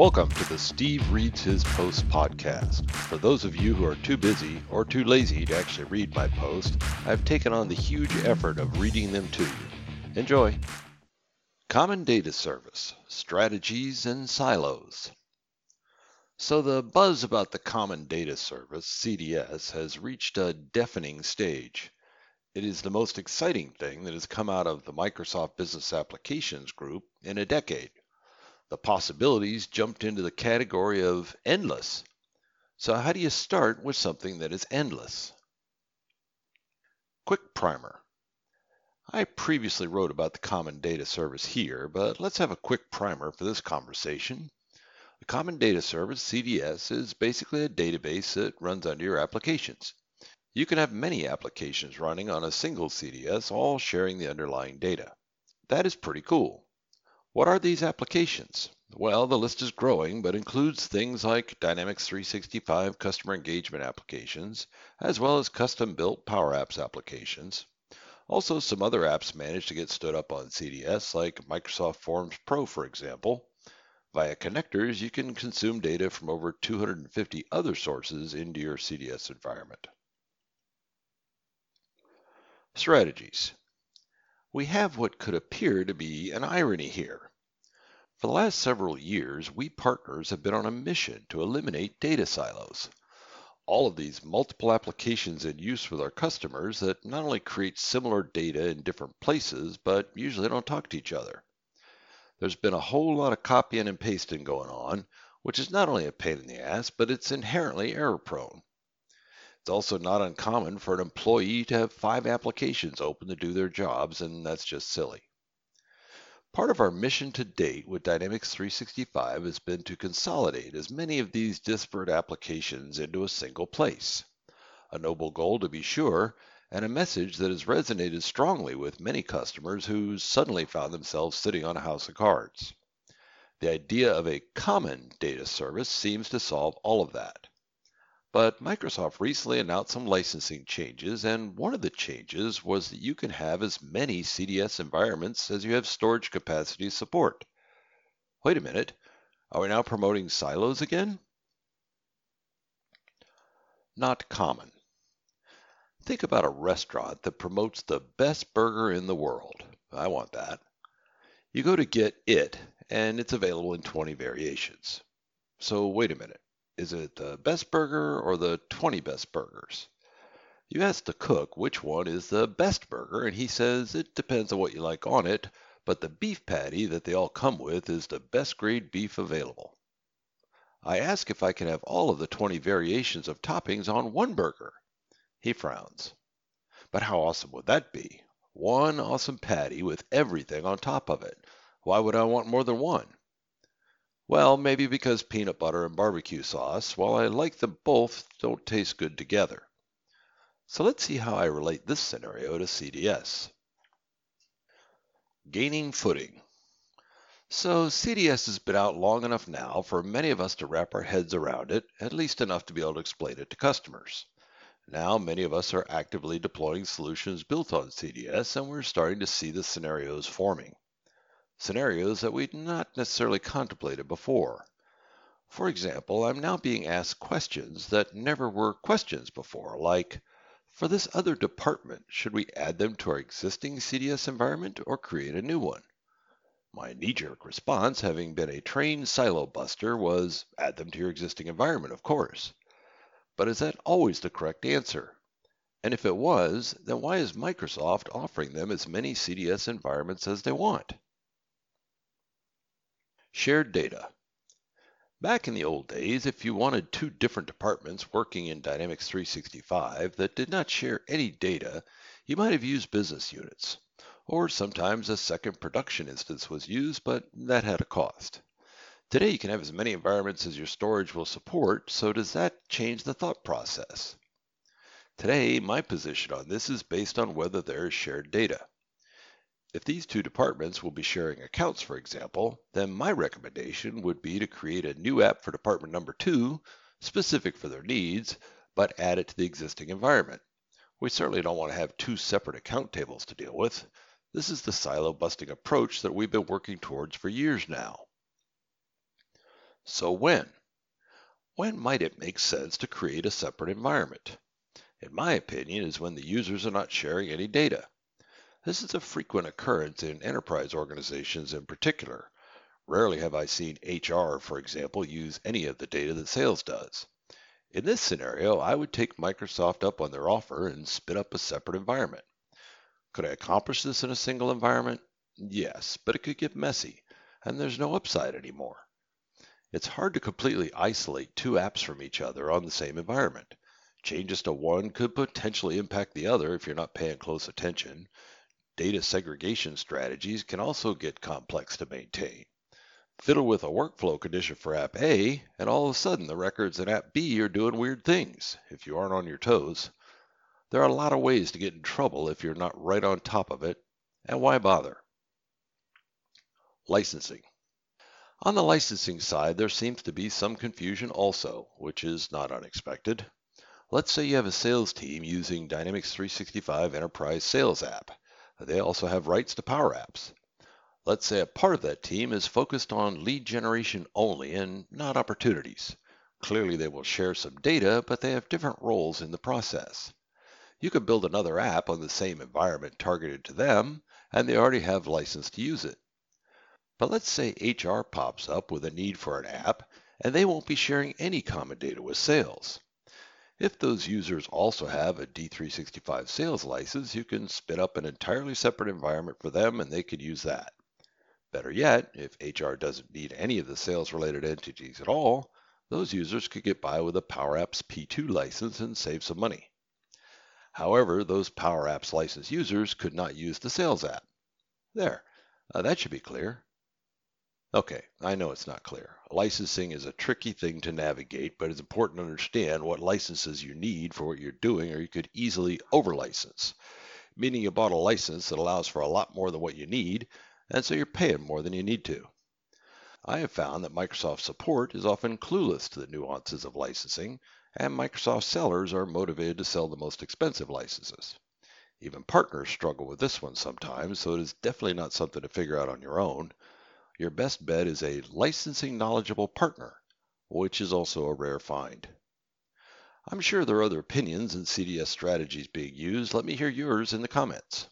Welcome to the Steve Reads His Post podcast. For those of you who are too busy or too lazy to actually read my post, I've taken on the huge effort of reading them to you. Enjoy. Common Data Service Strategies and Silos. So, the buzz about the Common Data Service, CDS, has reached a deafening stage. It is the most exciting thing that has come out of the Microsoft Business Applications Group in a decade the possibilities jumped into the category of endless. So how do you start with something that is endless? Quick primer. I previously wrote about the Common Data Service here, but let's have a quick primer for this conversation. The Common Data Service, CDS, is basically a database that runs under your applications. You can have many applications running on a single CDS, all sharing the underlying data. That is pretty cool. What are these applications? Well, the list is growing, but includes things like Dynamics 365 customer engagement applications, as well as custom-built Power Apps applications. Also, some other apps managed to get stood up on CDS, like Microsoft Forms Pro, for example. Via connectors, you can consume data from over 250 other sources into your CDS environment. Strategies. We have what could appear to be an irony here. For the last several years, we partners have been on a mission to eliminate data silos. All of these multiple applications in use with our customers that not only create similar data in different places, but usually don't talk to each other. There's been a whole lot of copying and pasting going on, which is not only a pain in the ass, but it's inherently error prone. It's also not uncommon for an employee to have five applications open to do their jobs, and that's just silly. Part of our mission to date with Dynamics 365 has been to consolidate as many of these disparate applications into a single place. A noble goal to be sure, and a message that has resonated strongly with many customers who suddenly found themselves sitting on a house of cards. The idea of a common data service seems to solve all of that. But Microsoft recently announced some licensing changes, and one of the changes was that you can have as many CDS environments as you have storage capacity support. Wait a minute, are we now promoting silos again? Not common. Think about a restaurant that promotes the best burger in the world. I want that. You go to get it, and it's available in 20 variations. So wait a minute. Is it the best burger or the 20 best burgers? You ask the cook which one is the best burger, and he says it depends on what you like on it, but the beef patty that they all come with is the best grade beef available. I ask if I can have all of the 20 variations of toppings on one burger. He frowns. But how awesome would that be? One awesome patty with everything on top of it. Why would I want more than one? Well, maybe because peanut butter and barbecue sauce, while I like them both, don't taste good together. So let's see how I relate this scenario to CDS. Gaining footing. So CDS has been out long enough now for many of us to wrap our heads around it, at least enough to be able to explain it to customers. Now many of us are actively deploying solutions built on CDS, and we're starting to see the scenarios forming scenarios that we'd not necessarily contemplated before. For example, I'm now being asked questions that never were questions before, like, for this other department, should we add them to our existing CDS environment or create a new one? My knee-jerk response, having been a trained silo buster, was add them to your existing environment, of course. But is that always the correct answer? And if it was, then why is Microsoft offering them as many CDS environments as they want? Shared data. Back in the old days, if you wanted two different departments working in Dynamics 365 that did not share any data, you might have used business units. Or sometimes a second production instance was used, but that had a cost. Today you can have as many environments as your storage will support, so does that change the thought process? Today, my position on this is based on whether there is shared data. If these two departments will be sharing accounts, for example, then my recommendation would be to create a new app for department number two, specific for their needs, but add it to the existing environment. We certainly don't want to have two separate account tables to deal with. This is the silo busting approach that we've been working towards for years now. So when? When might it make sense to create a separate environment? In my opinion, is when the users are not sharing any data. This is a frequent occurrence in enterprise organizations in particular. Rarely have I seen HR, for example, use any of the data that sales does. In this scenario, I would take Microsoft up on their offer and spin up a separate environment. Could I accomplish this in a single environment? Yes, but it could get messy, and there's no upside anymore. It's hard to completely isolate two apps from each other on the same environment. Changes to one could potentially impact the other if you're not paying close attention. Data segregation strategies can also get complex to maintain. Fiddle with a workflow condition for app A, and all of a sudden the records in app B are doing weird things if you aren't on your toes. There are a lot of ways to get in trouble if you're not right on top of it, and why bother? Licensing. On the licensing side, there seems to be some confusion also, which is not unexpected. Let's say you have a sales team using Dynamics 365 Enterprise Sales App. They also have rights to Power Apps. Let's say a part of that team is focused on lead generation only and not opportunities. Clearly they will share some data, but they have different roles in the process. You could build another app on the same environment targeted to them, and they already have license to use it. But let's say HR pops up with a need for an app, and they won't be sharing any common data with sales. If those users also have a D365 sales license, you can spin up an entirely separate environment for them and they could use that. Better yet, if HR doesn't need any of the sales related entities at all, those users could get by with a Power Apps P2 license and save some money. However, those Power Apps license users could not use the sales app. There, uh, that should be clear. Okay, I know it's not clear. Licensing is a tricky thing to navigate, but it's important to understand what licenses you need for what you're doing, or you could easily over-license, meaning you bought a license that allows for a lot more than what you need, and so you're paying more than you need to. I have found that Microsoft support is often clueless to the nuances of licensing, and Microsoft sellers are motivated to sell the most expensive licenses. Even partners struggle with this one sometimes, so it is definitely not something to figure out on your own. Your best bet is a licensing knowledgeable partner, which is also a rare find. I'm sure there are other opinions and CDS strategies being used. Let me hear yours in the comments.